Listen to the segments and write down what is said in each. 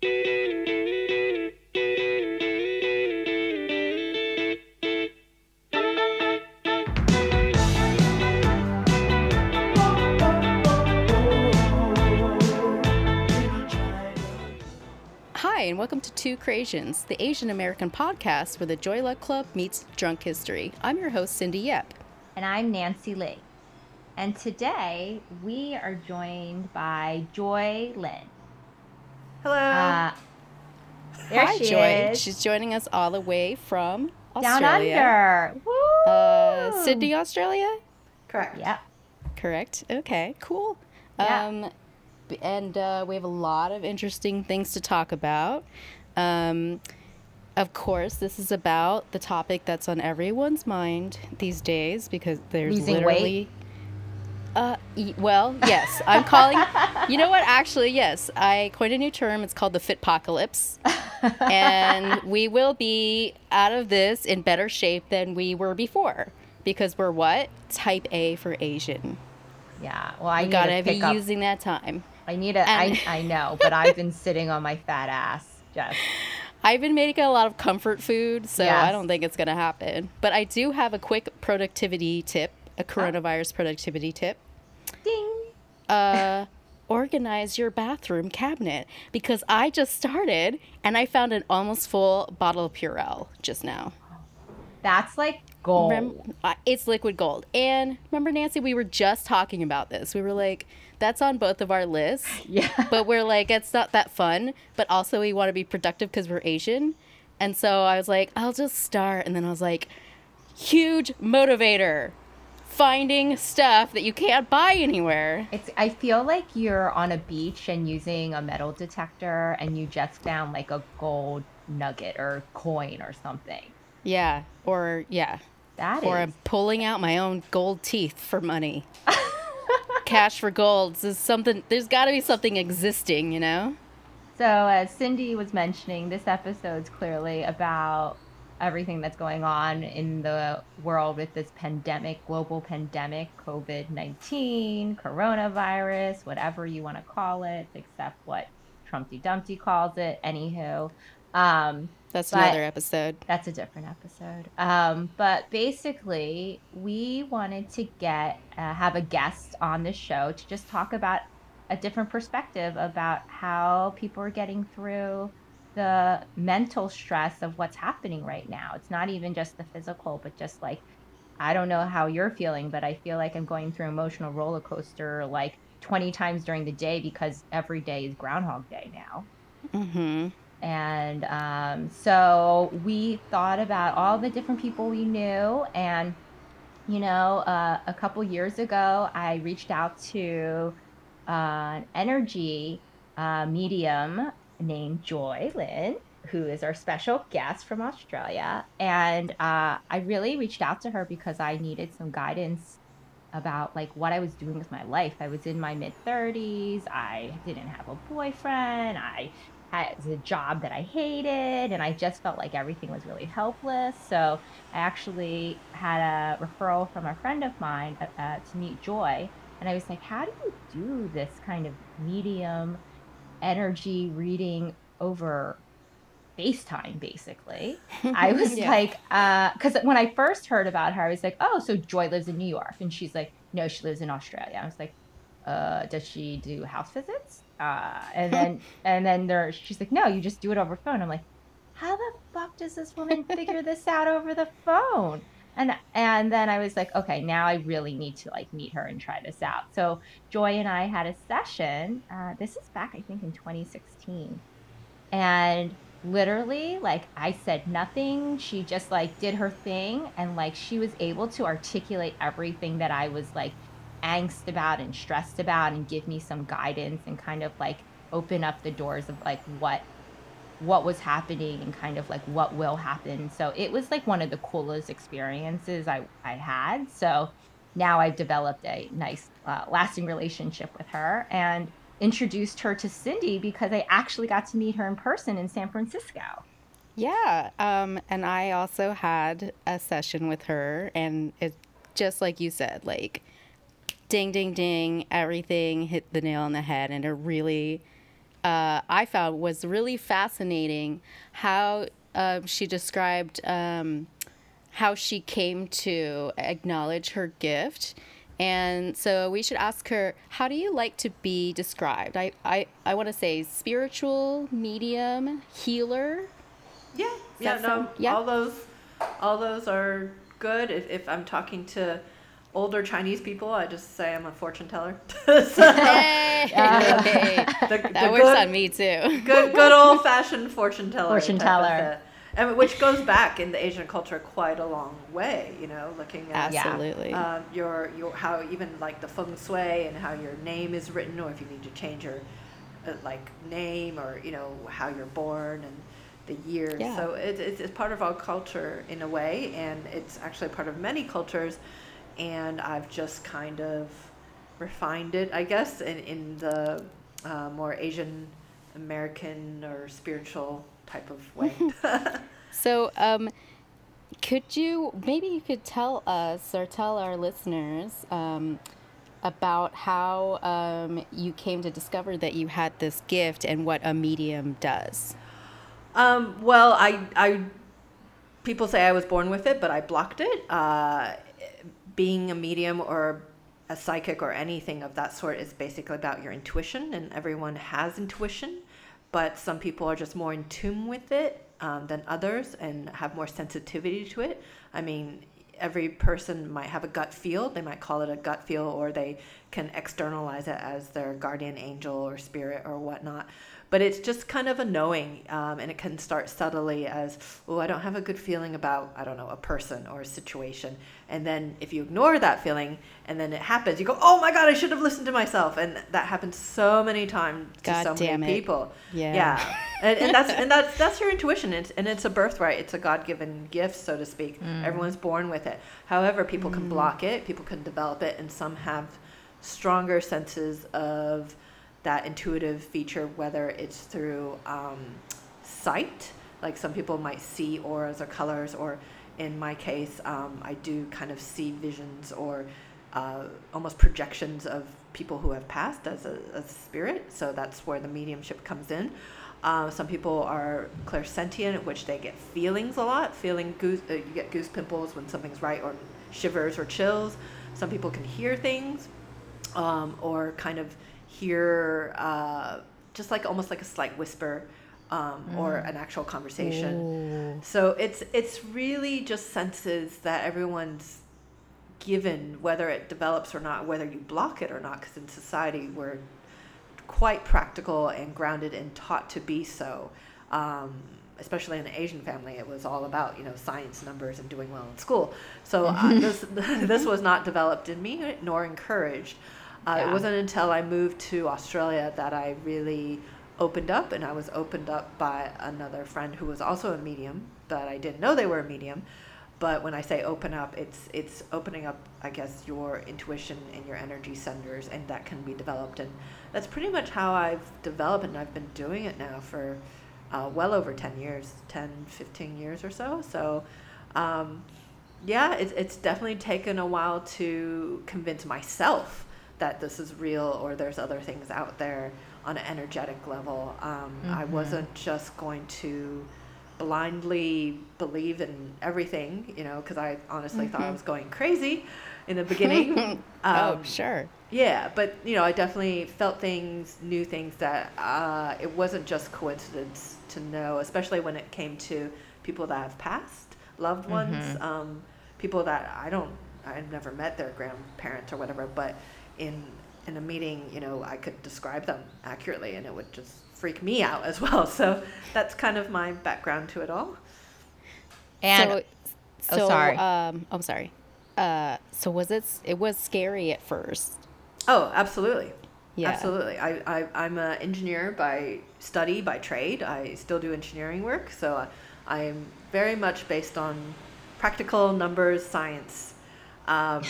Hi, and welcome to Two Creations, the Asian American podcast where the Joy Luck Club meets drunk history. I'm your host, Cindy Yep. And I'm Nancy Lee. And today we are joined by Joy Lynn. Hello. Uh, there Hi, she Joy. is. She's joining us all the way from down Australia. under. Woo! Uh, Sydney, Australia? Correct. Yeah. Correct. Okay, cool. Yeah. Um, b- and uh, we have a lot of interesting things to talk about. Um, of course, this is about the topic that's on everyone's mind these days because there's Losing weight? Uh, well, yes, I'm calling. you know what? Actually, yes, I coined a new term. It's called the Fitpocalypse, and we will be out of this in better shape than we were before because we're what type A for Asian. Yeah. Well, I We gotta to be up. using that time. I need to. I, I know, but I've been sitting on my fat ass. Just. I've been making a lot of comfort food, so I don't think it's gonna happen. But I do have a quick productivity tip, a coronavirus productivity tip. Ding. Uh, organize your bathroom cabinet because I just started and I found an almost full bottle of Purell just now. That's like gold. Rem- uh, it's liquid gold. And remember, Nancy, we were just talking about this. We were like, that's on both of our lists. yeah. but we're like it's not that fun but also we want to be productive because we're asian and so i was like i'll just start and then i was like huge motivator finding stuff that you can't buy anywhere It's. I feel like you're on a beach and using a metal detector, and you just found like a gold nugget or coin or something. yeah or yeah That or is- i'm pulling out my own gold teeth for money cash for gold is something there's got to be something existing you know So, as Cindy was mentioning, this episode's clearly about everything that's going on in the world with this pandemic, global pandemic, COVID 19, coronavirus, whatever you want to call it, except what Trumpty Dumpty calls it. Anywho, um, that's another episode that's a different episode. Um, but basically, we wanted to get uh, have a guest on the show to just talk about a different perspective about how people are getting through the mental stress of what's happening right now. It's not even just the physical, but just like I don't know how you're feeling, but I feel like I'm going through emotional roller coaster like 20 times during the day because every day is Groundhog Day now. mm-hmm And um, so we thought about all the different people we knew. And, you know, uh, a couple years ago, I reached out to uh, an energy uh, medium named Joy Lynn, who is our special guest from Australia. And uh, I really reached out to her because I needed some guidance about like what I was doing with my life. I was in my mid 30s. I didn't have a boyfriend. I had a job that I hated, and I just felt like everything was really helpless. So I actually had a referral from a friend of mine uh, uh, to meet Joy, and I was like, "How do you do this kind of medium energy reading over FaceTime, basically?" I was Yeah. like, because when I first heard about her, I was like, "Oh, so Joy lives in New York," and she's like, "No, she lives in Australia." I was like, uh, "Does she do house visits?" Uh, and then and then there, she's like, "No, you just do it over phone." I'm like, "How the fuck does this woman figure this out over the phone?" And and then I was like, "Okay, now I really need to like meet her and try this out." So Joy and I had a session. Uh, this is back, I think, in 2016, and literally like i said nothing she just like did her thing and like she was able to articulate everything that i was like angst about and stressed about and give me some guidance and kind of like open up the doors of like what what was happening and kind of like what will happen so it was like one of the coolest experiences i i had so now i've developed a nice uh, lasting relationship with her and introduced her to Cindy because I actually got to meet her in person in San Francisco. Yeah, um, and I also had a session with her, and it just like you said, like ding, ding, ding, everything hit the nail on the head, and it really uh, I found was really fascinating how uh, she described um, how she came to acknowledge her gift. And so we should ask her, how do you like to be described? I, I, I want to say spiritual, medium, healer. Yeah, yeah, no, yeah? all those, all those are good. If, if I'm talking to older Chinese people, I just say I'm a fortune teller. So, Hey, the, that the works good, on me too. good, good old fashioned fortune teller. Fortune teller. And which goes back in the Asian culture quite a long way, you know, looking at Yeah. Absolutely. um, your your how even like the feng shui and how your name is written, or if you need to change your uh, like name or you know how you're born and the years. Yeah. So it, it's it's part of our culture in a way, and it's actually part of many cultures. And I've just kind of refined it, I guess, in in the uh, more Asian American or spiritual type of way. So, um, could you maybe you could tell us or tell our listeners um, about how um, you came to discover that you had this gift and what a medium does? Um, well, I, I, people say I was born with it, but I blocked it. Uh, being a medium or a psychic or anything of that sort is basically about your intuition, and everyone has intuition, but some people are just more in tune with it um, than others and have more sensitivity to it. I mean, every person might have a gut feel. They might call it a gut feel, or they can externalize it as their guardian angel or spirit or whatnot. But it's just kind of a knowing, um, and it can start subtly as, oh, I don't have a good feeling about, I don't know, a person or a situation. And then if you ignore that feeling and then it happens, you go, oh my God, I should have listened to myself. And that happens so many times to God so many it. people. Yeah. Yeah. and, and that's and that's that's your intuition it's, and it's a birthright it's a god-given gift so to speak everyone's born with it however people can block it people can develop it and some have stronger senses of that intuitive feature whether it's through um, sight like some people might see auras or colors or in my case um, i do kind of see visions or uh, almost projections of people who have passed as a, a spirit. So that's where the mediumship comes in. Uh, some people are clairsentient, which they get feelings a lot. Feeling goose, uh, you get goose pimples when something's right, or shivers or chills. Some people can hear things, um, or kind of hear uh, just like almost like a slight whisper, um, or an actual conversation. So it's it's really just senses that everyone's given, whether it develops or not, whether you block it or not. Because in society, we're quite practical and grounded and taught to be so. Um, especially in an Asian family, it was all about you know science, numbers, and doing well in school. So uh, this this was not developed in me nor encouraged. Uh, Yeah. It wasn't until I moved to Australia that I really opened up, and I was opened up by another friend who was also a medium, but I didn't know they were a medium. But when I say open up, it's it's opening up, I guess, your intuition and your energy centers, and that can be developed. And that's pretty much how I've developed, and I've been doing it now for uh, well over 10 years, 10, 15 years or so. So, um, yeah, it's, it's definitely taken a while to convince myself that this is real or there's other things out there on an energetic level. Um, I wasn't just going to blindly believe in everything, you know, because I honestly thought I was going crazy in the beginning. oh, Um, sure. yeah, but you know, I definitely felt things, knew things that uh, it wasn't just coincidence to know, especially when it came to people that have passed, loved ones, um, people that I don't, I've never met their grandparents or whatever, but in in a meeting, you know, I could describe them accurately, and it would just freak me out as well. So that's kind of my background to it all. And so, oh, so, sorry. Um, I'm sorry. Uh, so was it? It was scary at first. Oh, absolutely. Yeah. Absolutely. I, I, I'm an engineer by study, by trade. I still do engineering work. So I, I'm very much based on practical numbers, science. Um,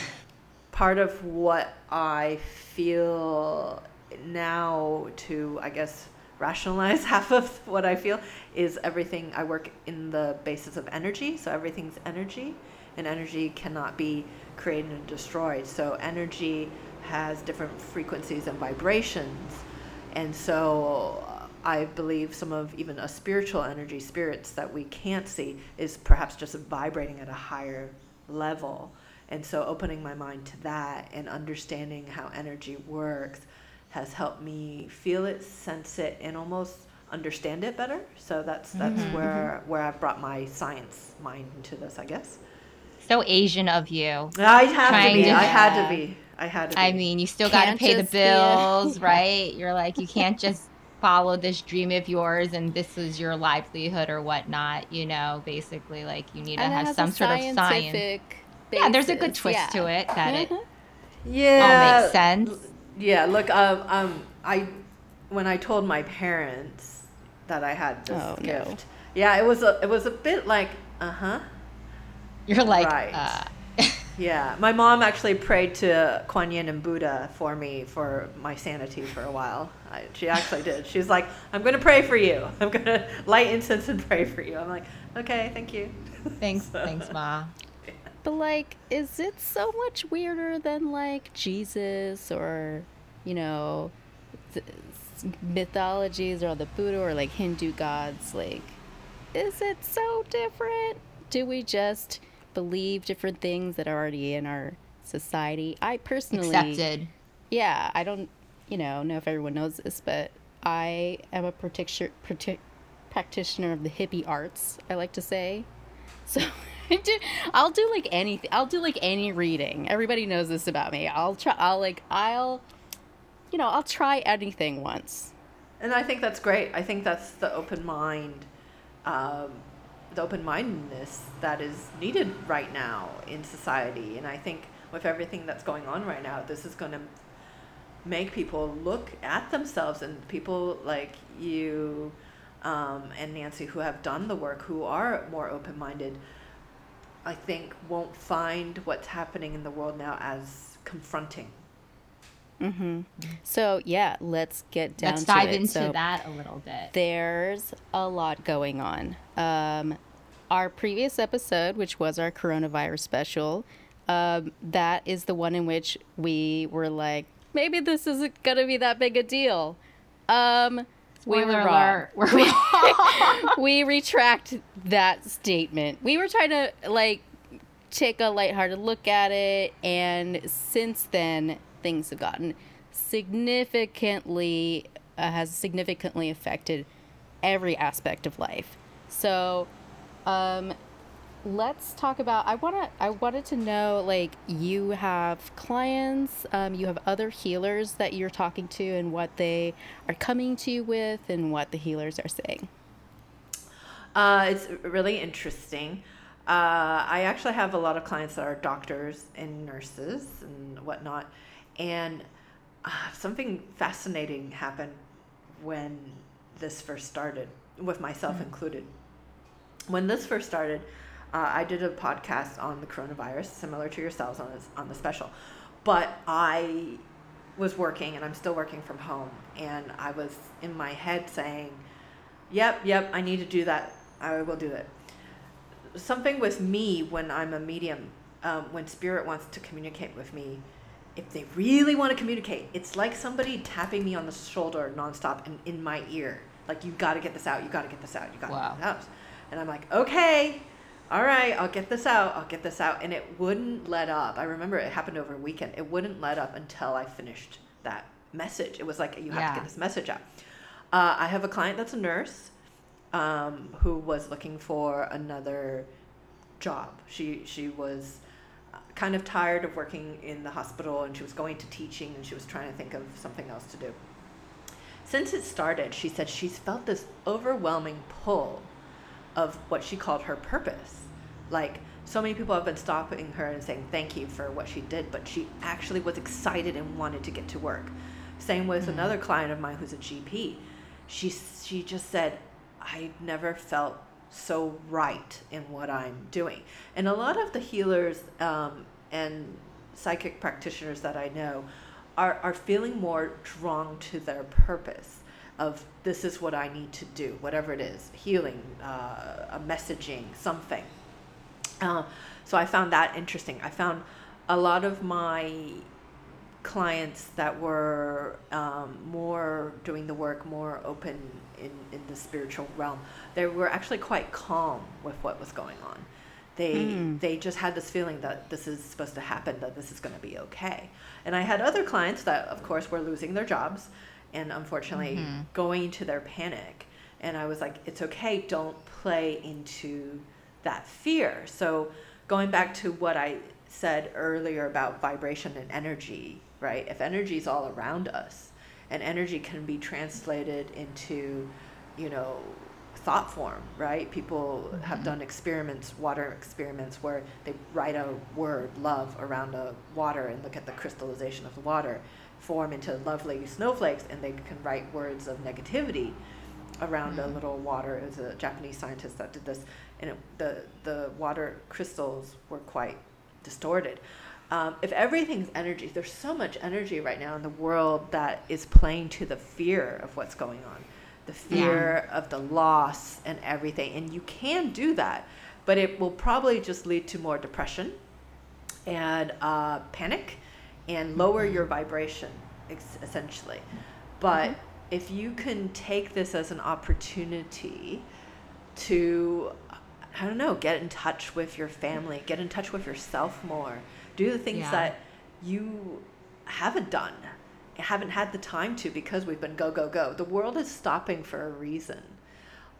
part of what I feel now to, I guess, rationalize half of what I feel is everything. I work in the basis of energy. So everything's energy, and energy cannot be created and destroyed. So energy has different frequencies and vibrations. And so uh, I believe some of even a spiritual energy, spirits that we can't see, is perhaps just vibrating at a higher level. And so opening my mind to that and understanding how energy works has helped me feel it, sense it, and almost understand it better. So that's that's Mhm, where where I've brought my science mind into this, I guess. So Asian of you. I had to be. to- I had to be. I had to be. I mean, you still got to pay the just be a- bills, right? You're like, you can't just follow this dream of yours and this is your livelihood or whatnot. You know, basically, like you need to And it have some sort of science. Scientific Yeah, there's a good twist yeah. to it that it Mhm. all yeah, makes sense. Yeah, look, um, um, I when I told my parents that I had this Oh, no. gift, yeah, it was a it was a bit like, uh huh, You're like, Right. uh, yeah. My mom actually prayed to Kuan Yin and Buddha for me for my sanity for a while. I, she actually did. She's like, I'm gonna pray for you. I'm gonna light incense and pray for you. I'm like, okay, thank you. thanks, So- thanks, ma. But like, is it so much weirder than like Jesus or, you know, th- mythologies or the Buddha or like Hindu gods? Like, is it so different? Do we just believe different things that are already in our society? I personally, Accepted. yeah, I don't, you know, know if everyone knows this, but I am a practitioner, practitioner of the hippie arts. I like to say, so I'll do like anything. I'll do like any reading. Everybody knows this about me. I'll try. I'll like. I'll, you know, I'll try anything once. And I think that's great. I think that's the open mind, um, the open mindedness that is needed right now in society. And I think with everything that's going on right now, this is going to make people look at themselves and people like you um, and Nancy who have done the work, who are more open minded, I think won't find what's happening in the world now as confronting. Mm-hmm. So yeah, let's get down Let's to dive it. into So that a little bit. there's a lot going on. Um, our previous episode, which was our coronavirus special, um, that is the one in which we were like, maybe this isn't gonna be that big a deal. Um, we were Spoiler alert, we're wrong. we retract that statement. We were trying to like take a lighthearted look at it, and since then things have gotten significantly uh, has significantly affected every aspect of life. So, um, let's talk about. I wanna. I wanted to know, like, you have clients, um, you have other healers that you're talking to, and what they are coming to you with, and what the healers are saying. Uh, it's really interesting. Uh, I actually have a lot of clients that are doctors and nurses and whatnot. And uh, something fascinating happened when this first started, with myself included. When this first started, uh, I did a podcast on the coronavirus, similar to yourselves on, this, on the special. But I was working, and I'm still working from home. And I was in my head saying, Yep, yep, I need to do that. I will do it. Something with me when I'm a medium, um, when spirit wants to communicate with me, if they really want to communicate, it's like somebody tapping me on the shoulder nonstop and in my ear. Like, you got to get this out, you got to get this out, you got to Wow. get this out. And I'm like, okay, all right, I'll get this out, I'll get this out. And it wouldn't let up. I remember it happened over a weekend. It wouldn't let up until I finished that message. It was like, you have Yeah. to get this message out. Uh, I have a client that's a nurse um, who was looking for another job. She she was uh, kind of tired of working in the hospital, and she was going to teaching, and she was trying to think of something else to do. Since it started, she said she's felt this overwhelming pull of what she called her purpose. Like so many people have been stopping her and saying thank you for what she did, but she actually was excited and wanted to get to work. Same with another client of mine who's a GP. She she just said, I never felt so right in what I'm doing. And a lot of the healers um, and psychic practitioners that I know are, are feeling more drawn to their purpose of this is what I need to do, whatever it is healing, uh, a messaging, something. Uh, so I found that interesting. I found a lot of my clients that were um, more doing the work more open in, in the spiritual realm they were actually quite calm with what was going on they mm. they just had this feeling that this is supposed to happen that this is going to be okay and i had other clients that of course were losing their jobs and unfortunately mm-hmm. going into their panic and i was like it's okay don't play into that fear so going back to what i said earlier about vibration and energy right? If energy is all around us and energy can be translated into, you know, thought form, right? People mm-hmm. have done experiments, water experiments, where they write a word, love, around a water and look at the crystallization of the water, form into lovely snowflakes, and they can write words of negativity around mm-hmm. a little water. It was a Japanese scientist that did this, and it, the, the water crystals were quite distorted. Um, if everything's energy, there's so much energy right now in the world that is playing to the fear of what's going on, the fear yeah. of the loss and everything. And you can do that, but it will probably just lead to more depression and uh, panic and lower your vibration, essentially. But mm-hmm. if you can take this as an opportunity to, I don't know, get in touch with your family, get in touch with yourself more do the things yeah. that you haven't done haven't had the time to because we've been go go go the world is stopping for a reason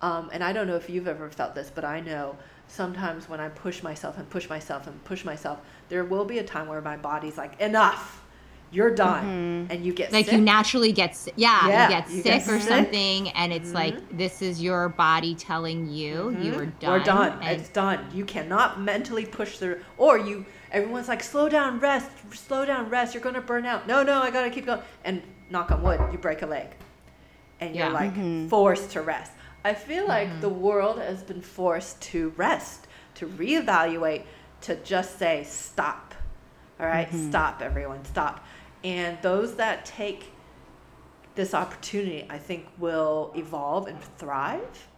um, and i don't know if you've ever felt this but i know sometimes when i push myself and push myself and push myself there will be a time where my body's like enough you're done mm-hmm. and you get sick. like sick. you naturally get yeah, yeah you get you sick get or sick. something and it's mm-hmm. like this is your body telling you mm-hmm. you are done we're done it's done you cannot mentally push through or you everyone's like slow down rest slow down rest you're gonna burn out no no i gotta keep going and knock on wood you break a leg and you're like mm-hmm. forced to rest i feel like mm-hmm. the world has been forced to rest to reevaluate to just say stop all right? stop everyone stop and those that take this opportunity, I think, will evolve and thrive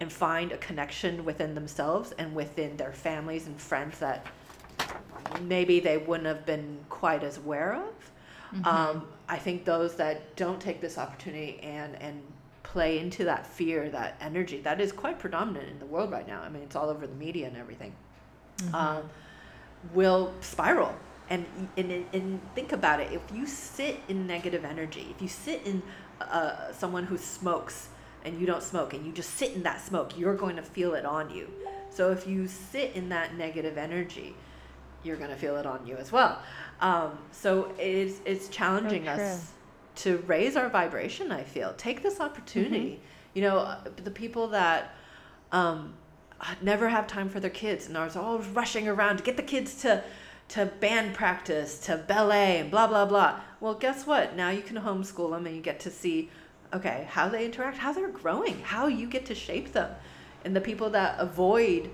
and find a connection within themselves and within their families and friends that maybe they wouldn't have been quite as aware of. Mm-hmm. Um, I think those that don't take this opportunity and, and play into that fear, that energy, that is quite predominant in the world right now. I mean, it's all over the media and everything, mm-hmm. um, will spiral. And, and and think about it. If you sit in negative energy if you sit in uh, someone who smokes and you don't smoke and you just sit in that smoke you're going to feel it on you. So if you sit in that negative energy you're going to feel it on you as well. Um, so it's it's challenging us to raise our vibration i feel. Take this opportunity. Mm-hmm. you know uh, the people that um, never have time for their kids and are always rushing around to get the kids to to band practice to ballet and blah blah blah. Well guess what? Now you can homeschool them and you get to see okay how they interact how they're growing how you get to shape them. And the people that avoid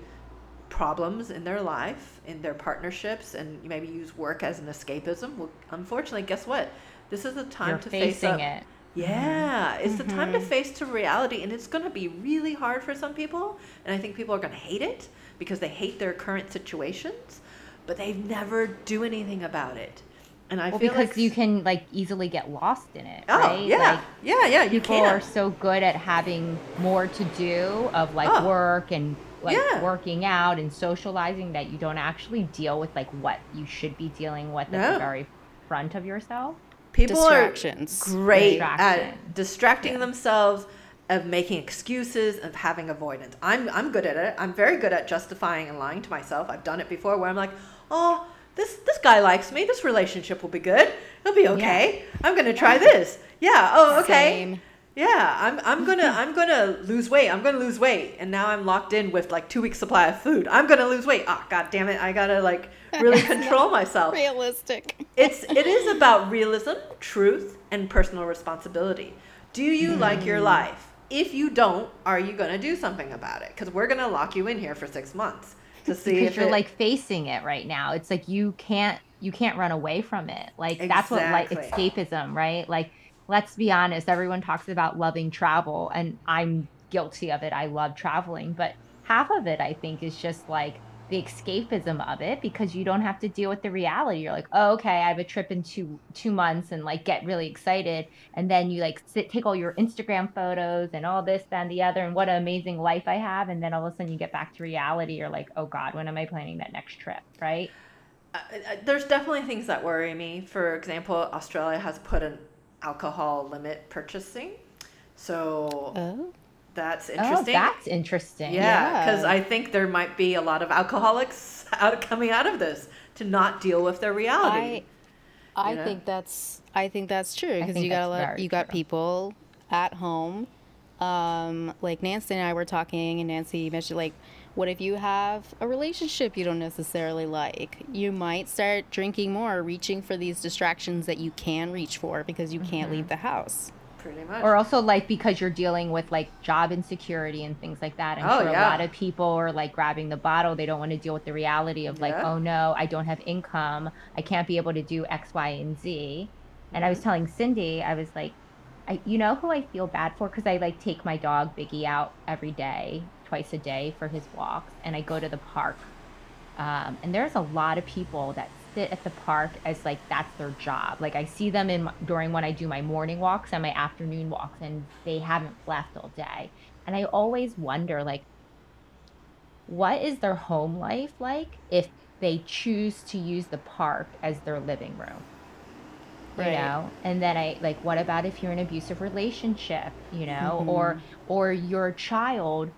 problems in their life in their partnerships and maybe use work as an escapism well unfortunately guess what this is the time You're to face up it. yeah mm-hmm. it's the time to mm-hmm. face to reality and it's going to be really hard for some people and i think people are going to hate it because they hate their current situations but they never do anything about it. And I well, feel because like you can like easily get lost in it. Oh right? yeah, like, yeah, yeah. You people can. are so good at having more to do of like oh. work and like yeah. working out and socializing that you don't actually deal with like what you should be dealing with no. at the very front of yourself. People are great at distracting yeah. themselves of making excuses, of having avoidance. I'm, I'm good at it. I'm very good at justifying and lying to myself. I've done it before where I'm like, oh, this, this guy likes me. This relationship will be good. It'll be okay. Yeah. I'm going to try this. Yeah. Oh, okay. Same. Yeah, I'm I'm gonna I'm gonna lose weight. I'm gonna lose weight, and now I'm locked in with like two weeks supply of food. I'm gonna lose weight. Oh god damn it! I gotta like really control myself. Realistic. It's it is about realism, truth, and personal responsibility. Do you mm. like your life? If you don't, are you going to do something about it? Because we're going to lock you in here for six months to see because if you're it... like facing it right now. It's like you can't you can't run away from it. Like exactly. that's what like escapism, right? Like let's be honest, everyone talks about loving travel and I'm guilty of it. I love traveling, but half of it I think is just like the escapism of it because you don't have to deal with the reality. You're like, oh, okay, I have a trip in two two months, and like get really excited, and then you like sit, take all your Instagram photos and all this, and the other, and what an amazing life I have, and then all of a sudden you get back to reality. You're like, oh God, when am I planning that next trip? Right? Uh, uh, there's definitely things that worry me. For example, Australia has put an alcohol limit purchasing, so. Oh. That's interesting. Oh, that's interesting. Yeah, because yeah. I think there might be a lot of alcoholics out coming out of this to not deal with their reality. I, I think that's I think that's true because you got a lot you got people at home. Um, like Nancy and I were talking, and Nancy mentioned like, what if you have a relationship you don't necessarily like? You might start drinking more, reaching for these distractions that you can reach for because you mm-hmm. can't leave the house. Pretty much. Or also like because you're dealing with like job insecurity and things like that. I'm oh, sure yeah. a lot of people are like grabbing the bottle. They don't want to deal with the reality of like, oh no, I don't have income. I can't be able to do X, Y, and Z. And I was telling Cindy, I was like, I, you know who I feel bad for? Because I like take my dog Biggie out every day, twice a day for his walks, and I go to the park. Um, and there's a lot of people that sit at the park as like that's their job. Like I see them in during when I do my morning walks and my afternoon walks, and they haven't left all day. And I always wonder, like, what is their home life like if they choose to use the park as their living room? you right. know and then i like what about if you're in an abusive relationship you know mm-hmm. or or your child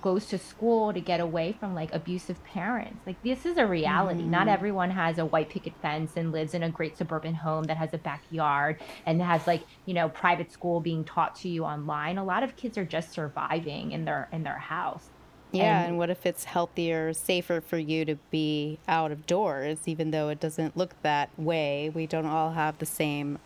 goes to school to get away from like abusive parents. Like this is a reality. Mm-hmm. Not everyone has a white picket fence and lives in a great suburban home that has a backyard and has like, you know, private school being taught to you online. A lot of kids are just surviving in their in their house. Yeah, and, and what if it's healthier, safer for you to be out of doors even though it doesn't look that way? We don't all have the same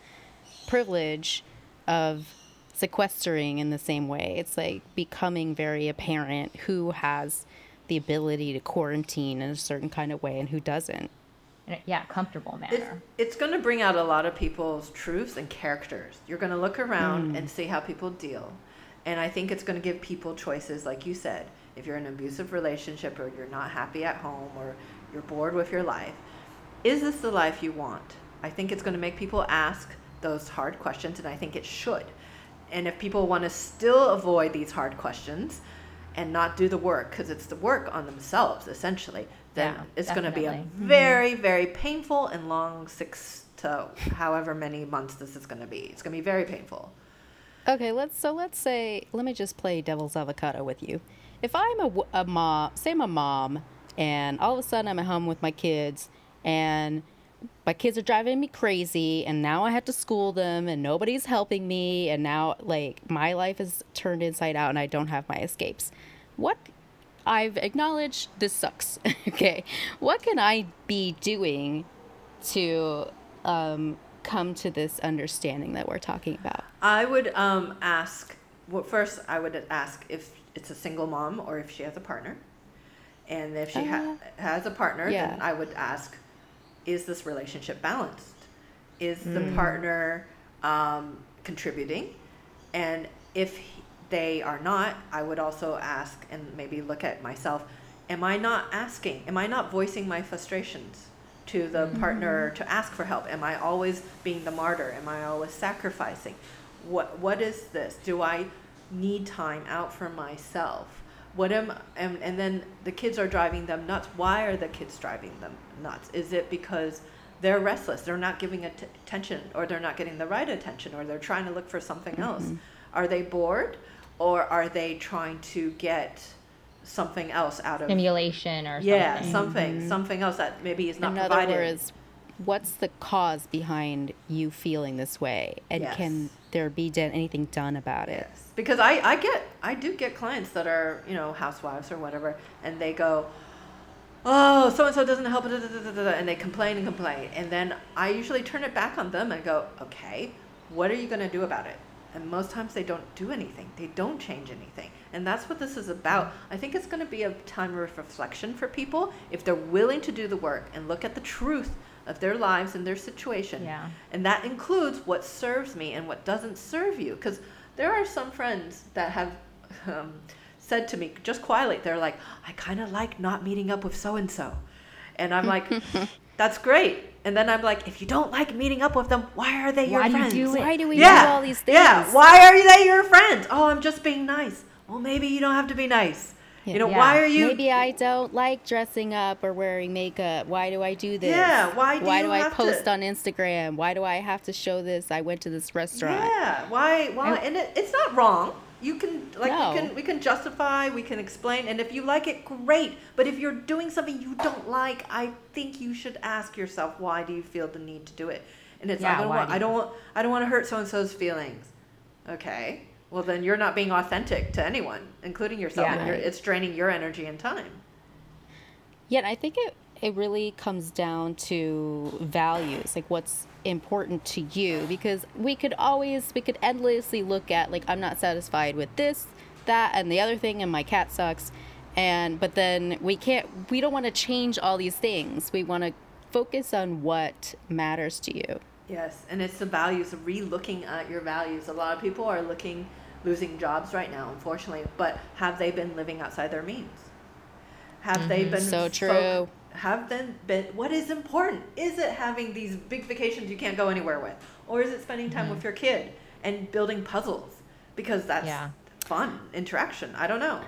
privilege of sequestering in the same way. It's like becoming very apparent who has the ability to quarantine in a certain kind of way and who doesn't. Yeah, comfortable manner. It's, it's going to bring out a lot of people's truths and characters. You're going to look around mm. and see how people deal. And I think it's going to give people choices, like you said. If you're in an abusive relationship or you're not happy at home or you're bored with your life, is this the life you want? I think it's going to make people ask those hard questions, and I think it should. And if people want to still avoid these hard questions and not do the work, because it's the work on themselves essentially, then yeah, it's going to be a mm-hmm. very, very painful and long six to however many months this is going to be. It's going to be very painful. Okay, let's so let's say let me just play devil's avocado with you. If I'm a, a mom, say I'm a mom, and all of a sudden I'm at home with my kids, and my kids are driving me crazy and now I have to school them and nobody's helping me and now like my life is turned inside out and I don't have my escapes. What I've acknowledged this sucks. okay. What can I be doing to um, come to this understanding that we're talking about? I would um, ask, well, first, I would ask if it's a single mom or if she has a partner. And if she uh, ha- has a partner, yeah. then I would ask, is this relationship balanced? Is the mm. partner um, contributing? And if they are not, I would also ask and maybe look at myself Am I not asking? Am I not voicing my frustrations to the mm-hmm. partner to ask for help? Am I always being the martyr? Am I always sacrificing? What What is this? Do I need time out for myself? What am and, and then the kids are driving them nuts. Why are the kids driving them nuts? Is it because they're restless? They're not giving att- attention or they're not getting the right attention or they're trying to look for something mm-hmm. else. Are they bored or are they trying to get something else out of stimulation or yeah something. something, mm-hmm. something else that maybe is not in provided. other words what's the cause behind you feeling this way? And yes. can there be done, anything done about it? Yes. because I, I get i do get clients that are you know housewives or whatever and they go oh so and so doesn't help and they complain and complain. And then i usually turn it back on them and go okay what are you going to do about it? And most times they don't do anything. They don't change anything. And that's what this is about. I think it's going to be a time of reflection for people if they're willing to do the work and look at the truth of their lives and their situation. Yeah. And that includes what serves me and what doesn't serve you. Because there are some friends that have um, said to me just quietly, they're like, I kind of like not meeting up with so and so. And I'm like, that's great. And then I'm like, if you don't like meeting up with them, why are they your Why do you friends? do it? Why do we yeah. do all these things? Yeah. Why are they your friends? Oh, I'm just being nice. Well, maybe you don't have to be nice. You know, Yeah. why are you? Maybe I don't like dressing up or wearing makeup. Why do I do this? Yeah, why do why you do I post to- on Instagram? Why do I have to show this? I went to this restaurant. Yeah. Why? Why? And it, it's not wrong. You can like No. we can we can justify, we can explain, and if you like it, great. But if you're doing something you don't like, I think you should ask yourself why do you feel the need to do it? And it's Yeah, I don't want do I don't want I don't want to hurt so and so's feelings. Okay. Well, then you're not being authentic to anyone, including yourself, Yeah. and it's draining your energy and time. Yeah, I think it it really comes down to values, like what's important to you because we could always we could endlessly look at like I'm not satisfied with this, that and the other thing and my cat sucks and but then we can't we don't want to change all these things. We want to focus on what matters to you. Yes, and it's the values, re-looking at your values. A lot of people are looking, losing jobs right now, unfortunately. But have they been living outside their means? Have they been Mm-hmm. So folk- true. have then been? What is important? Is it having these big vacations you can't go anywhere with, or is it spending time with your kid and building puzzles because that's Yeah. fun interaction? I don't know.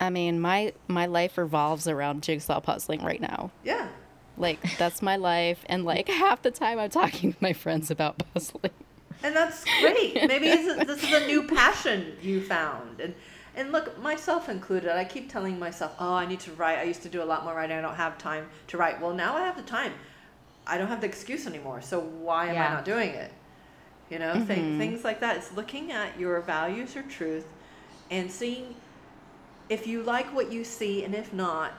I mean, my my life revolves around jigsaw puzzling right now. Yeah, Like that's my life and like half the time I'm talking to my friends about puzzling. And that's great. Maybe this is, a new passion you found, and and look, myself included. I keep telling myself, "Oh, I need to write. I used to do a lot more writing. I don't have time to write." Well, now I have the time. I don't have the excuse anymore. So why am I not doing it? You know, thing, mm-hmm. things like that. It's looking at your values or truth, and seeing if you like what you see, and if not,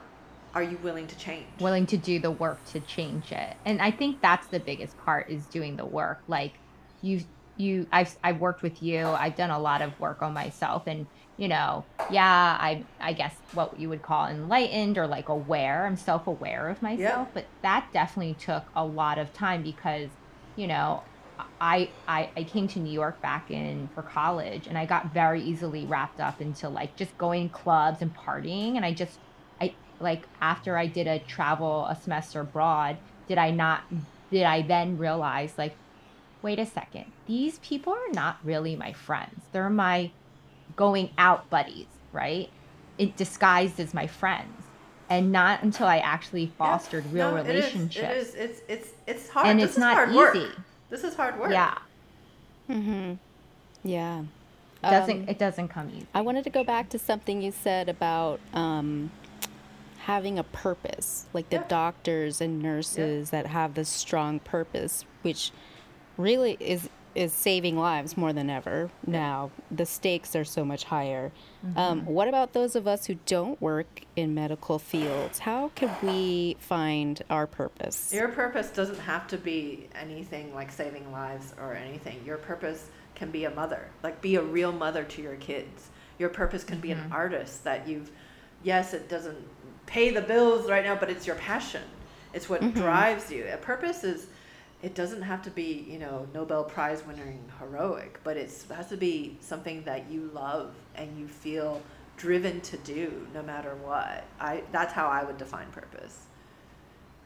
are you willing to change? willing to do the work to change it and i think that's the biggest part is doing the work like you you i've i've worked with you. I've done a lot of work on myself and you know yeah i i guess what you would call enlightened or like aware. I'm self-aware of myself but that definitely took a lot of time because you know I, I I came to New York back in for college and I got very easily wrapped up into like just going clubs and partying and I just I like after I did a travel a semester abroad did I not did I then realize like wait a second these people are not really my friends they're my going out buddies right it disguised as my friends and not until I actually fostered real No, it is. relationships It is. It's it's it's hard. and this it's is not hard easy work. This is hard work. yeah Mm-hmm. Yeah. it doesn't Um, it doesn't come easy I wanted to go back to something you said about um, having a purpose, like the Yeah. doctors and nurses that have this strong purpose, which really is is saving lives more than ever now. The stakes are so much higher. Mm-hmm. Um, what about those of us who don't work in medical fields? How can we find our purpose? Your purpose doesn't have to be anything like saving lives or anything. Your purpose can be a mother, like be a real mother to your kids. Your purpose can be an mm-hmm. artist that you've, yes, it doesn't pay the bills right now, but it's your passion. It's what mm-hmm. drives you. A purpose is, it doesn't have to be, you know, Nobel Prize winning heroic, but it's, it has to be something that you love and you feel driven to do no matter what. I, that's how I would define purpose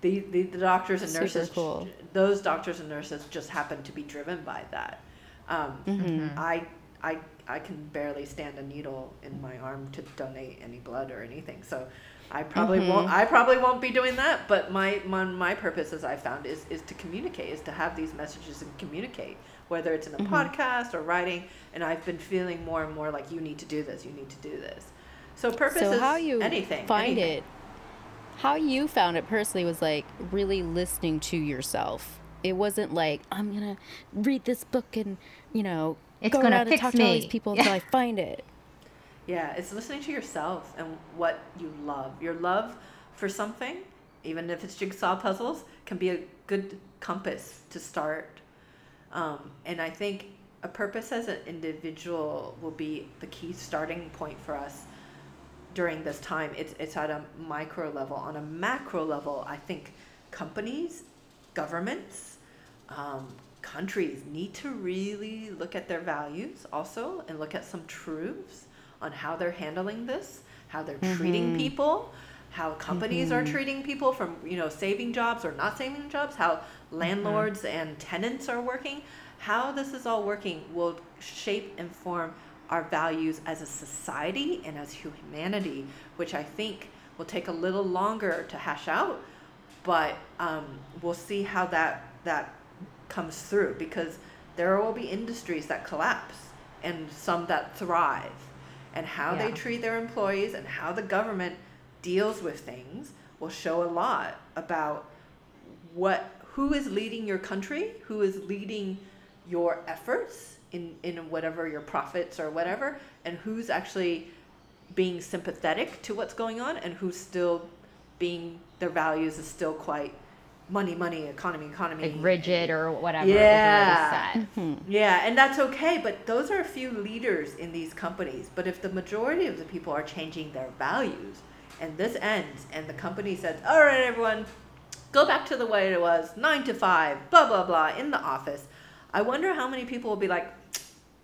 the, the, the doctors and Super nurses cool. those doctors and nurses just happen to be driven by that um, Mm-hmm. I, I i can barely stand a needle in my arm to donate any blood or anything so i probably Mm-hmm. won't i probably won't be doing that but my, my my purpose as i found is is to communicate is to have these messages and communicate whether it's in Mm-hmm. a podcast or writing and i've been feeling more and more like you need to do this you need to do this so purpose so is how you anything find anything. it how you found it personally was like really listening to yourself it wasn't like i'm gonna read this book and you know It's go gonna around and fix talk to all these me. people until i find it Yeah, it's listening to yourself and what you love. Your love for something, even if it's jigsaw puzzles, can be a good compass to start. Um, and I think a purpose as an individual will be the key starting point for us during this time. It's, it's at a micro level. On a macro level, I think companies, governments, um, countries need to really look at their values also and look at some truths on how they're handling this, how they're mm-hmm. treating people, how companies are mm-hmm. treating people from you know saving jobs or not saving jobs, how mm-hmm. landlords and tenants are working, how this is all working will shape and form our values as a society and as humanity, which I think will take a little longer to hash out, but um, we'll see how that that comes through because there will be industries that collapse and some that thrive, and how they treat their employees and how the government deals with things will show a lot about what who is leading your country, who is leading your efforts in in whatever your profits or whatever, and who's actually being sympathetic to what's going on and who's still being their values is still quite money money economy economy Like rigid or whatever. Yeah. Is already set. yeah, and that's okay, but those are a few leaders in these companies. But if the majority of the people are changing their values and this ends and the company says, all right, everyone, go back to the way it was, nine to five, blah, blah, blah, in the office, I wonder how many people will be like,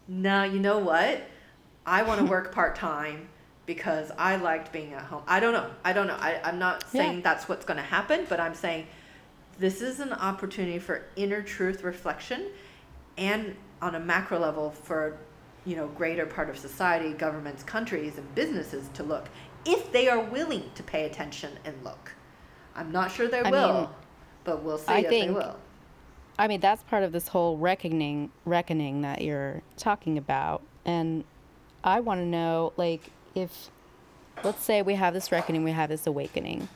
no, you know what? I want to work part time because I liked being at home. I don't know. I don't know. I, I'm not saying Yeah. that's what's going to happen, but I'm saying this is an opportunity for inner truth reflection and on a macro level for you know greater part of society governments countries and businesses to look if they are willing to pay attention and look i'm not sure they I will mean, but we'll see I if they will I mean, that's part of this whole reckoning reckoning that you're talking about. And I want to know like if let's say we have this reckoning, we have this awakening.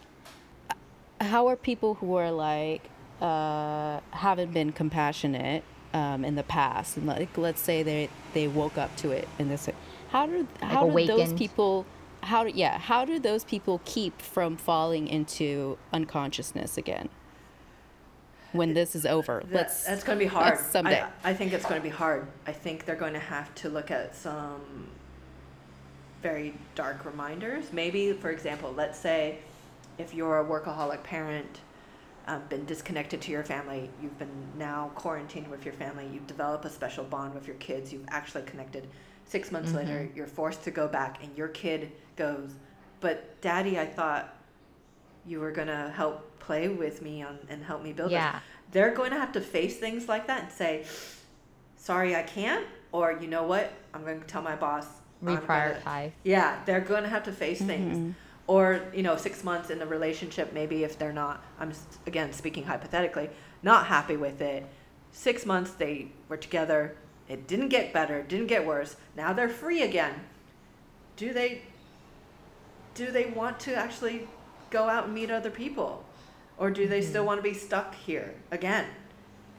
How are people who are like uh haven't been compassionate um in the past and like let's say they they woke up to it in this how do how do those people how do yeah, how do those people keep from falling into unconsciousness again? When this is over. That- let's that's going to be hard. that's someday. I, I think it's going to be hard. I think they're going to have to look at some very dark reminders. Maybe, for example, let's say if you're a workaholic parent, um, been disconnected to your family, you've been now quarantined with your family, you've developed a special bond with your kids, you've actually connected. Six months later, you're forced to go back, and your kid goes, But daddy, I thought you were going to help play with me on, and help me build this Yeah. they're going to have to face things like that and say, "Sorry, I can't," or you know what, I'm going to tell my boss. I'm gonna-" Reprioritize. Yeah, they're going to have to face things. Or you know, six months in the relationship, maybe if they're not, I'm again speaking hypothetically, not happy with it. Six months they were together. It didn't get better. Didn't get worse. Now they're free again. Do they? Do they want to actually go out and meet other people? or do they still mm-hmm. want to be stuck here again?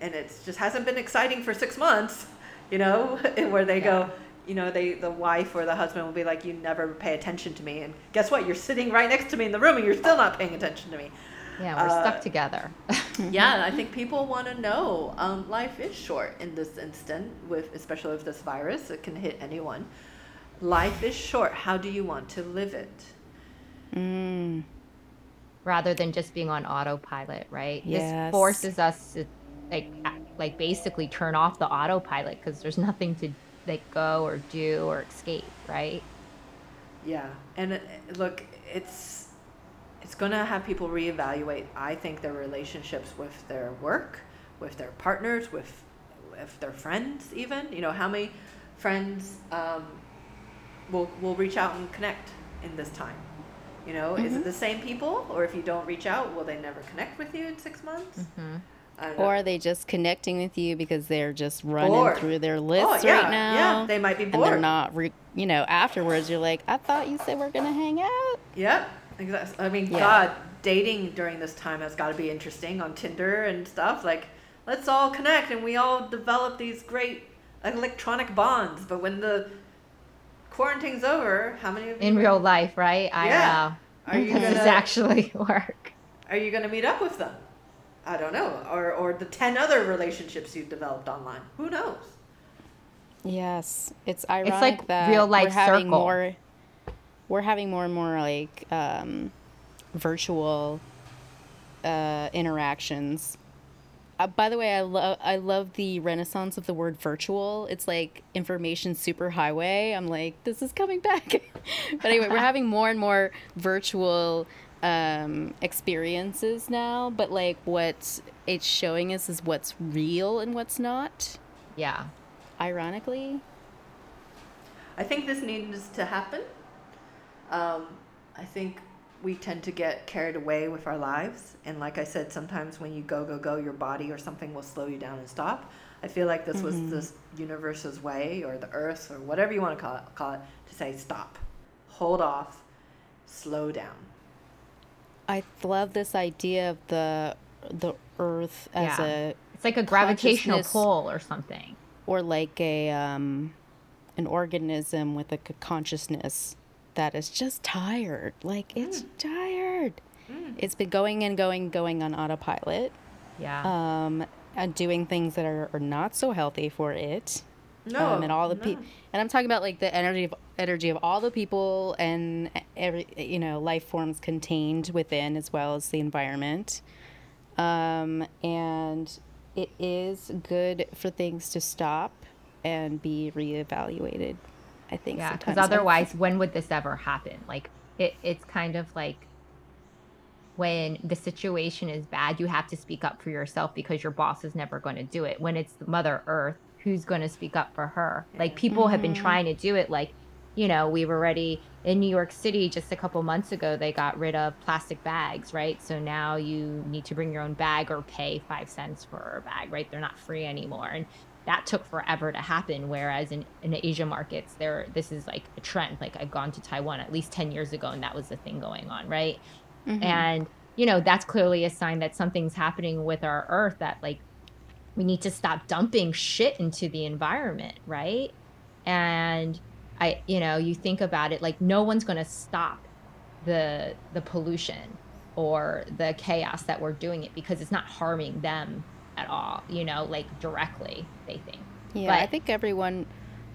And it just hasn't been exciting for six months, you know, where they go, you know, they the wife or the husband will be like, "You never pay attention to me," and guess what? You're sitting right next to me in the room, and you're still not paying attention to me. Yeah, we're Uh, stuck together. Yeah, I think people want to know. Um, life is short in this instant, with especially with this virus, it can hit anyone. Life is short. How do you want to live it? Mm, rather than just being on autopilot, right? Yes. This forces us to like like basically turn off the autopilot because there's nothing to like go or do or escape, right? Yeah, and uh, look, it's it's going to have people reevaluate. I think their relationships with their work, with their partners, with with their friends, even. You know, how many friends um, will will reach out and connect in this time? You know, is it mm-hmm. the same people, or if you don't reach out, will they never connect with you in six months? Know. Or are they just connecting with you because they're just running Bored. through their Oh, lists yeah, right now? yeah, they might be And they're not, re- you know, afterwards you're like, I thought you said we're going to hang out. Yep, exactly. I mean, Yeah. God, dating during this time has got to be interesting on Tinder and stuff. Like, let's all connect and we all develop these great electronic bonds. But when the quarantine's over, how many of you In real life, right? I Yeah. Uh, are you know. Does this gonna actually work? are you gonna meet up with them? I don't know. Or or the ten other relationships you've developed online. Who knows? Yes, it's ironic it's like that real life we're having circle. more. We're having more and more like um, virtual uh, interactions uh, by the way, I love I love the renaissance of the word virtual. It's like information superhighway. I'm like, this is coming back. but anyway, we're having more and more virtual um, experiences now. But like, what it's showing us is what's real and what's not. Yeah. Ironically. I think this needs to happen. Um, I think we tend to get carried away with our lives. And like I said, sometimes when you go, go, go, your body or something will slow you down and stop. I feel like this mm-hmm. was this universe's way or the earth or whatever you want to call it, call it to say stop, hold off, slow down. I love this idea of the the earth as yeah. a it's like a gravitational pull or something or like a um an organism with a consciousness that is just tired. Like it's mm. tired. Mm. It's been going and going, going on autopilot. Yeah. Um, and doing things that are, are not so healthy for it. No. Um, and all the no. people, and I'm talking about like the energy of energy of all the people and every you know life forms contained within as well as the environment. Um, and it is good for things to stop and be reevaluated I think. Yeah, because otherwise, when would this ever happen? Like, it, it's kind of like when the situation is bad, you have to speak up for yourself because your boss is never going to do it. When it's Mother Earth, who's going to speak up for her? Like, people have been mm-hmm. trying to do it. Like, you know, we were ready in New York City just a couple months ago. They got rid of plastic bags, right? So now you need to bring your own bag or pay five cents for a bag, right? They're not free anymore. And that took forever to happen whereas in, in asia markets there this is like a trend like i've gone to taiwan at least 10 years ago and that was the thing going on right mm-hmm. and you know that's clearly a sign that something's happening with our earth that like we need to stop dumping shit into the environment right and i you know you think about it like no one's going to stop the the pollution or the chaos that we're doing it because it's not harming them at all, you know, like directly, they think. Yeah, but, I think everyone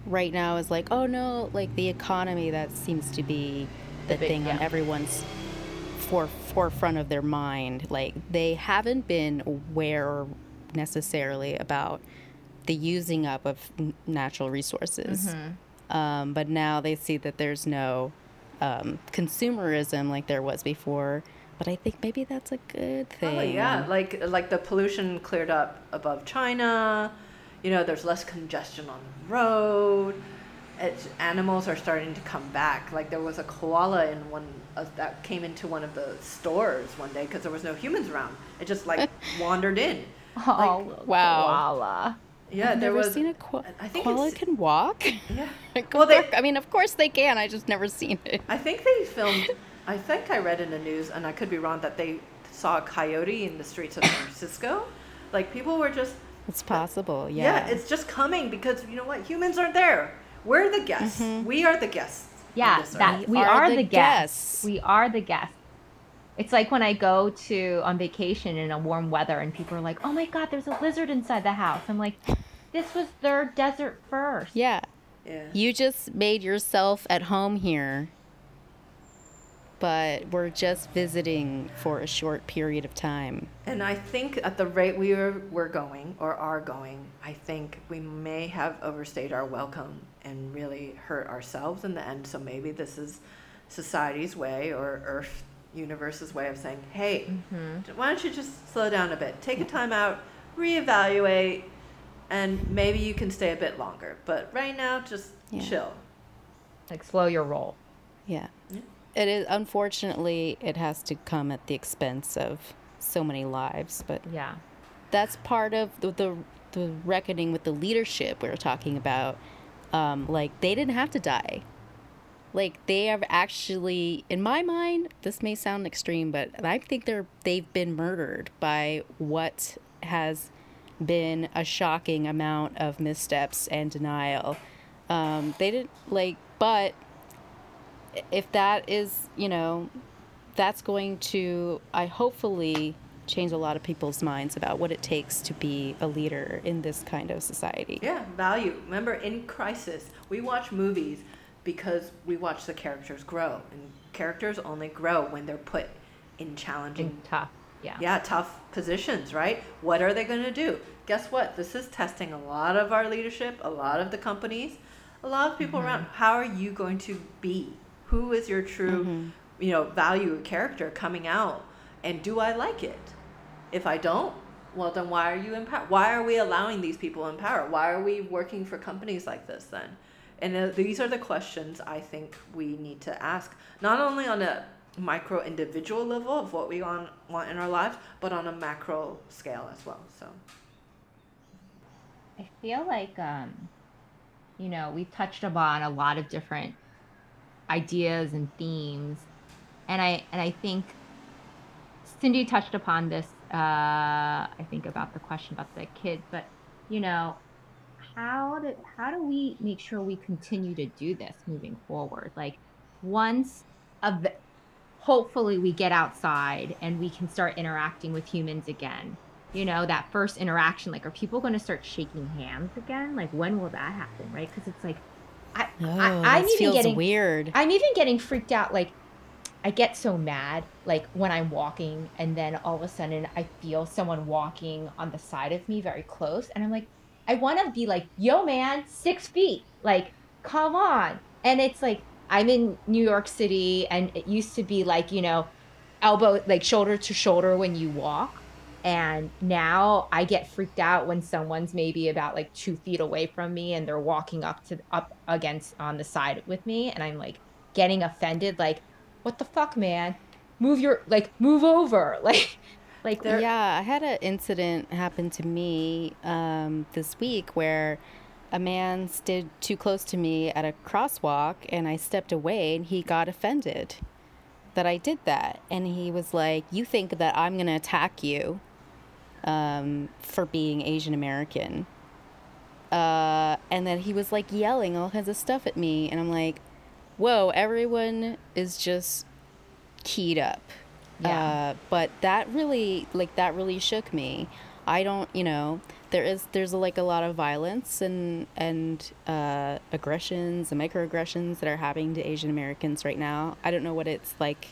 right now is like, oh no, like the economy, that seems to be the, the big, thing yeah. on everyone's for, forefront of their mind. Like they haven't been aware necessarily about the using up of natural resources. Mm-hmm. Um, but now they see that there's no um, consumerism like there was before but I think maybe that's a good thing. Oh yeah, like like the pollution cleared up above China. You know, there's less congestion on the road. It's, animals are starting to come back. Like there was a koala in one uh, that came into one of the stores one day because there was no humans around. It just like wandered in. Oh like, wow! Koala. Yeah, I've there never was. Seen a ko- I think koala can walk. Yeah. well, they, I mean, of course they can. I just never seen it. I think they filmed I think I read in the news, and I could be wrong, that they saw a coyote in the streets of San Francisco. Like people were just. It's possible, yeah. Yeah, it's just coming because you know what? Humans aren't there. We're the guests. Mm-hmm. We are the guests. Yeah, that we, we are, are, the, the guests. guests. We are the guests. It's like when I go to on vacation in a warm weather and people are like, "Oh my god, there's a lizard inside the house." I'm like, "This was their desert first. Yeah. Yeah. You just made yourself at home here but we're just visiting for a short period of time. And I think at the rate we are, we're going or are going, I think we may have overstayed our welcome and really hurt ourselves in the end. So maybe this is society's way or Earth universe's way of saying, hey, mm-hmm. why don't you just slow down a bit, take a time out, reevaluate, and maybe you can stay a bit longer. But right now, just yeah. chill. Like slow your roll. Yeah. yeah it is unfortunately it has to come at the expense of so many lives but yeah that's part of the the, the reckoning with the leadership we were talking about um, like they didn't have to die like they have actually in my mind this may sound extreme but i think they're they've been murdered by what has been a shocking amount of missteps and denial um, they didn't like but if that is, you know, that's going to, I hopefully change a lot of people's minds about what it takes to be a leader in this kind of society. Yeah, value. Remember, in crisis, we watch movies because we watch the characters grow, and characters only grow when they're put in challenging tough Yeah. yeah, tough positions, right? What are they going to do? Guess what? This is testing a lot of our leadership, a lot of the companies, a lot of people mm-hmm. around. How are you going to be? Who is your true, mm-hmm. you know, value character coming out? And do I like it? If I don't, well, then why are you in power? Why are we allowing these people in power? Why are we working for companies like this then? And these are the questions I think we need to ask, not only on a micro individual level of what we want, want in our lives, but on a macro scale as well. So, I feel like um, you know, we've touched upon a lot of different ideas and themes. And I and I think Cindy touched upon this uh I think about the question about the kids, but you know, how do how do we make sure we continue to do this moving forward? Like once of hopefully we get outside and we can start interacting with humans again you know that first interaction like are people going to start shaking hands again like when will that happen right because it's like i, Oh, I i'm even feels getting weird. i'm even getting freaked out like i get so mad like when i'm walking and then all of a sudden i feel someone walking on the side of me very close and i'm like i want to be like yo man six feet like come on. And it's like i'm in new york city and it used to be like you know elbow like shoulder to shoulder when you walk. And now i get freaked out when someone's maybe about like two feet away from me and they're walking up to up against on the side with me. And i'm like getting offended like what the fuck man? Move your like move over. Like like There- yeah, I had an incident happen to me um, this week where a man stood too close to me at a crosswalk and I stepped away and he got offended that I did that. And he was like, You think that I'm to attack you um, for being Asian American? Uh, and then he was like yelling all kinds of stuff at me. And I'm like, Whoa, everyone is just keyed up. Yeah. Uh, but that really, like, that really shook me. I don't, you know, there is, there's like a lot of violence and, and, uh, aggressions and microaggressions that are happening to Asian Americans right now. I don't know what it's like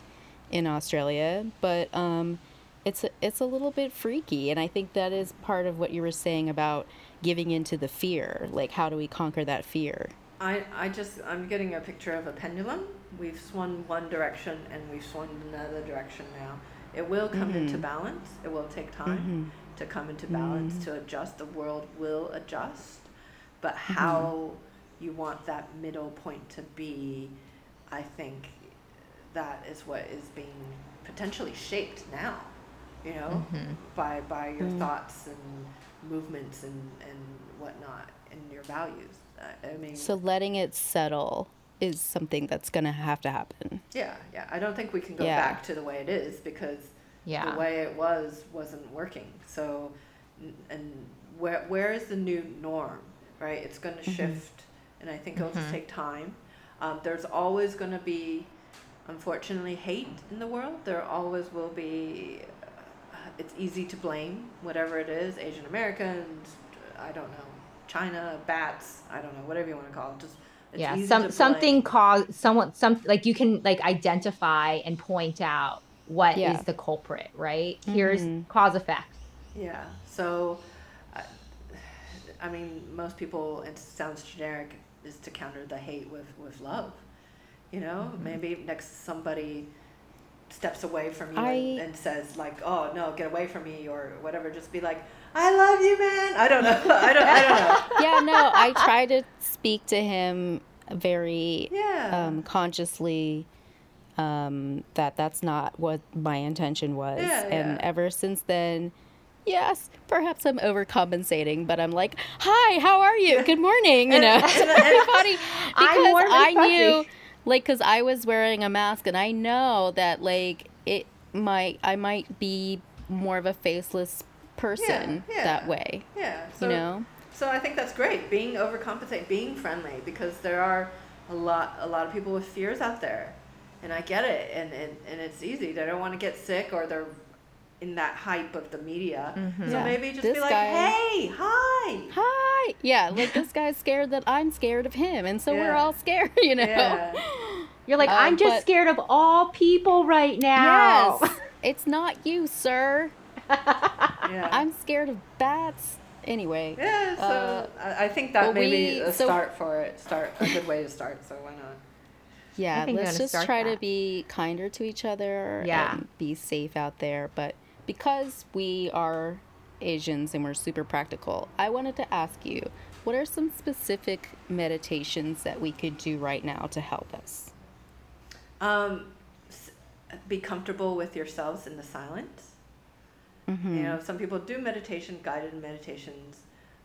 in Australia, but, um, it's, a, it's a little bit freaky. And I think that is part of what you were saying about giving into the fear. Like, how do we conquer that fear? I, I just, I'm getting a picture of a pendulum. We've swung one direction and we've swung another direction now. It will come into mm-hmm. balance. It will take time mm-hmm. to come into balance, mm-hmm. to adjust. The world will adjust. But how you want that middle point to be, I think that is what is being potentially shaped now, you know, by, by your mm. thoughts and movements and, and whatnot and your values. I- I mean, So letting it settle is something that's going to have to happen. yeah, yeah. I don't think we can go Yeah. back to the way it is because Yeah. the way it was wasn't working. So, and where where is the new norm? Right, it's going to Mm-hmm. shift, and I think it'll just take time. Um, there's always going to be, unfortunately, hate in the world. There always will be. Uh, it's easy to blame whatever it is, Asian Americans. I don't know, China, bats. I don't know, whatever you want to call it. Just it's yeah some something cause someone some like you can like identify and point out what is Yeah. the culprit right here's Mhm. cause effect Yeah. So, I, I mean, most people, it sounds generic, is to counter the hate with, with love. You know, maybe next somebody steps away from you and, I- and says like, "Oh no, get away from me" or whatever. Just be like, "I love you, man." I don't know. I don't. I don't know. yeah, no, I try to speak to him very Yeah. um, consciously um, that that's not what my intention was. Yeah, and yeah. ever since then, yes, perhaps I'm overcompensating, but I'm like, hi, how are you? Good morning, you know, And- and- and- everybody. I'm Because I fuzzy. knew, like, because I was wearing a mask and I know that, like, it might, I might be more of a faceless person yeah. that way, yeah. So, you know? So I think that's great. Being overcompensate, being friendly, because there are a lot a lot of people with fears out there, and I get it, and and, and it's easy. They don't want to get sick, or they're in that hype of the media. So Yeah. maybe just This be like, guy- hey, hi. hi yeah like this guy's scared that i'm scared of him and so we're all scared you know Yeah. you're like Uh, i'm just but- scared of all people right now yes It's not you, sir. Yeah. I'm scared of bats. Anyway. yeah, so uh, I I think that well, may be a so- start for it. Start a good way to start. So why not? Yeah, let's just start try to be kinder to each other Yeah. and be safe out there. But because we are Asians and we're super practical, I wanted to ask you what are some specific meditations that we could do right now to help us? Um, be comfortable with yourselves in the silence. Mm-hmm. You know, some people do meditation, guided meditations.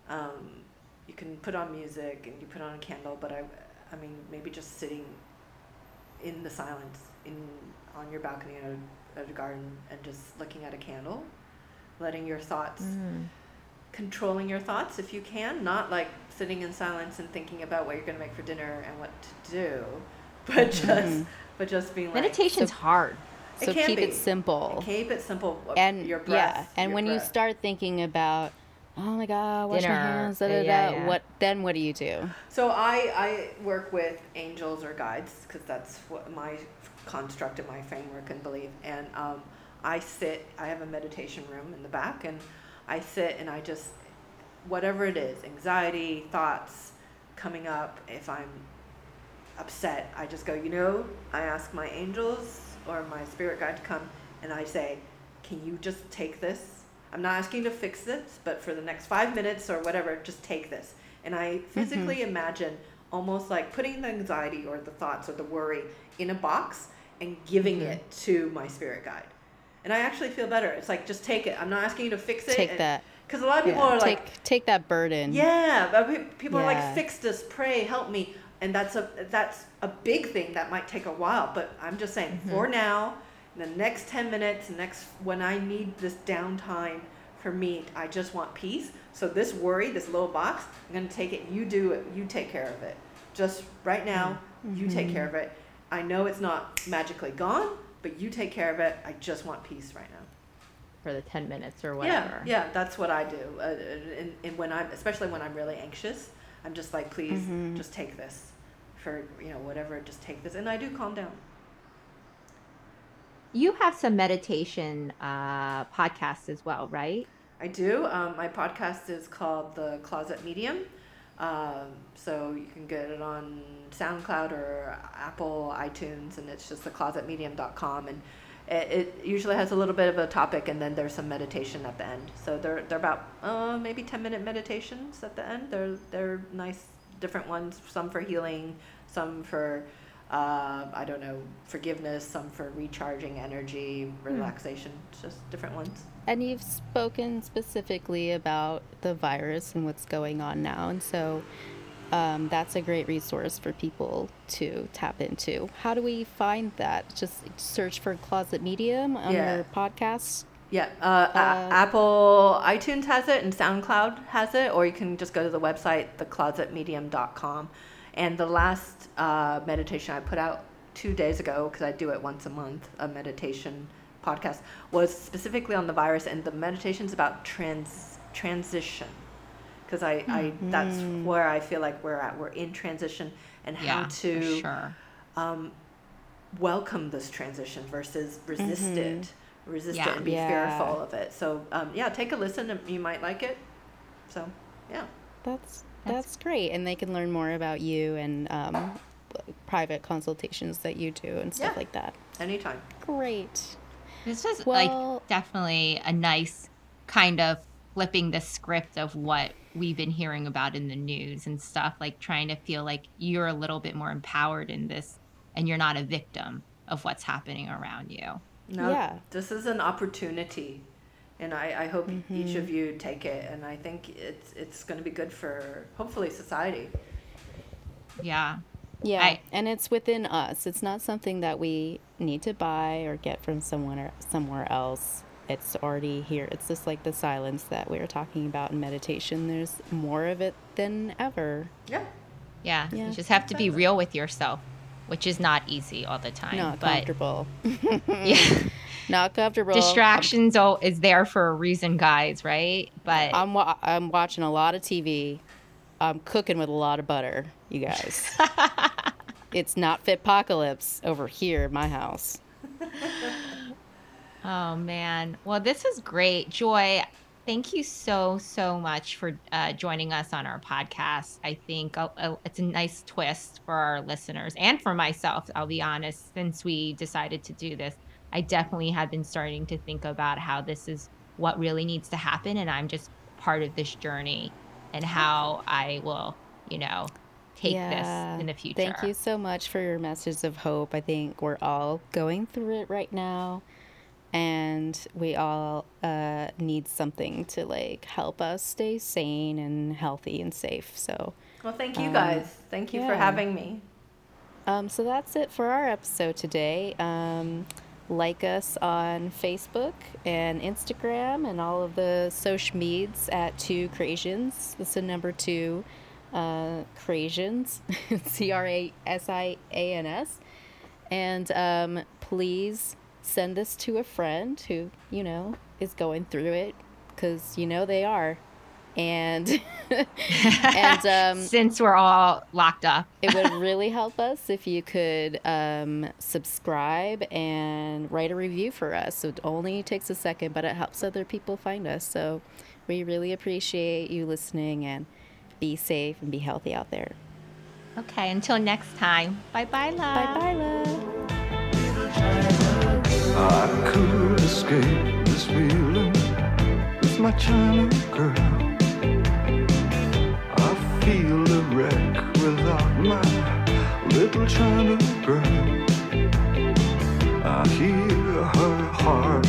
Um, you can put on music and you put on a candle, but I, I mean, maybe just sitting in the silence in on your balcony at a, at a garden and just looking at a candle, letting your thoughts, Mm. controlling your thoughts if you can, not like sitting in silence and thinking about what you're going to make for dinner and what to do, but just, Mhm. but just being like, Meditation's hard. It So can keep be. it simple. keep it simple. uh, and your breath. yeah, and when you start thinking about, oh my god, wash Dinner, my hands, da, da, yeah, da, yeah. what then? What do you do? So I, I work with angels or guides because that's what my construct and my framework and belief. And um, I sit, I have a meditation room in the back, and I sit and I just, whatever it is, anxiety, thoughts coming up, if I'm upset, I just go, you know, I ask my angels or my spirit guide to come and I say, can you just take this? I'm not asking to fix this, but for the next five minutes or whatever, just take this. And I physically imagine almost like putting the anxiety or the thoughts or the worry in a box and giving Mhm. it to my spirit guide. And I actually feel better. It's like, just take it. I'm not asking you to fix it. Take that. Because a lot of people Yeah, are take like, take that burden. yeah, but pe- people are like, fix this, pray, help me, and that's a that's a big thing that might take a while. But I'm just saying, Mm-hmm. for now, the next ten minutes, next when I need this downtime for me, I just want peace. So this worry, this little box, I'm gonna take it. You do it. You take care of it. Just right now, you take Mm-hmm. care of it. I know it's not magically gone, but you take care of it. I just want peace right now. for the 10 minutes or whatever. Yeah, yeah, that's what I do. Uh, and, and when I'm, especially when I'm really anxious, I'm just like, please, Mhm. just take this, for you know whatever. Just take this, and I do calm down. You have some meditation uh, podcasts as well, right? I do. Um, my podcast is called The Closet Medium. Um, so you can get it on SoundCloud or Apple iTunes, and it's just theclosetmedium.com. And it, it usually has a little bit of a topic, and then there's some meditation at the end. So they're they're about uh, maybe ten minute meditations at the end. They're they're nice, different ones. Some for healing, some for uh, I don't know forgiveness, some for recharging energy, relaxation. Just different ones. And you've spoken specifically about the virus and what's going on now. And so um, that's a great resource for people to tap into. How do we find that? Just search for Closet Medium on Yeah. your podcast. Yeah, uh, A- Uh, Apple iTunes has it and SoundCloud has it, or you can just go to the website, theclosetmedium.com. And the last uh, meditation I put out two days ago, because I do it once a month, a meditation podcast, was specifically on the virus, and the meditation's about trans transition. Because I, I that's where I feel like we're at. We're in transition, and how Yeah, to sure. um, welcome this transition versus resist it, resist Yeah. it and be Yeah. fearful of it. So um, yeah, take a listen. You might like it. So yeah, That's That's- that's great, and they can learn more about you and um, private consultations that you do and stuff Yeah. like that. anytime. Great. This was Well- like definitely a nice kind of flipping the script of what we've been hearing about in the news and stuff, like trying to feel like you're a little bit more empowered in this and you're not a victim of what's happening around you. No, Yeah. this is an opportunity, and I, I hope each mm-hmm. of you take it. And I think it's it's going to be good for hopefully society. Yeah. Yeah, I- and it's within us. It's not something that we need to buy or get from someone or somewhere else. It's already here. It's just like the silence that we were talking about in meditation. There's more of it than ever. Yeah, Yeah. Yeah. You just have to be real with yourself, which is not easy all the time. Not but comfortable. yeah. Not comfortable. distractions oh, is there for a reason, guys, right? But I'm wa- I'm watching a lot of TV. I'm cooking with a lot of butter, you guys. it's not fit apocalypse over here in my house. Oh man. Well, this was great. Joy, thank you so so much for uh, joining us on our podcast. I think uh, uh, it's a nice twist for our listeners and for myself. I'll be honest. Since we decided to do this, I definitely have been starting to think about how this is what really needs to happen, and I'm just part of this journey, and how I will, you know, take Yeah. this in the future. Thank you so much for your message of hope. I think we're all going through it right now, and we all uh, need something to like help us stay sane and healthy and safe. So, Well, thank you Um, guys. Thank you for having me. um, so that's it for our episode today. Um, like us on Facebook and Instagram and all of the social medias at Two Crasians. That's the number two uh, Crasians, C R A S I A N S. And um, please send this to a friend who, you know, is going through it because you know they are. And, and, um, Since we're all locked up. it would really help us if you could um, subscribe and write a review for us. So it only takes a second, but it helps other people find us. So we really appreciate you listening and be safe and be healthy out there. Okay, until next time. Bye bye, love. Bye bye, love. I could escape this feeling with my China girl. my little China girl. I hear her heart.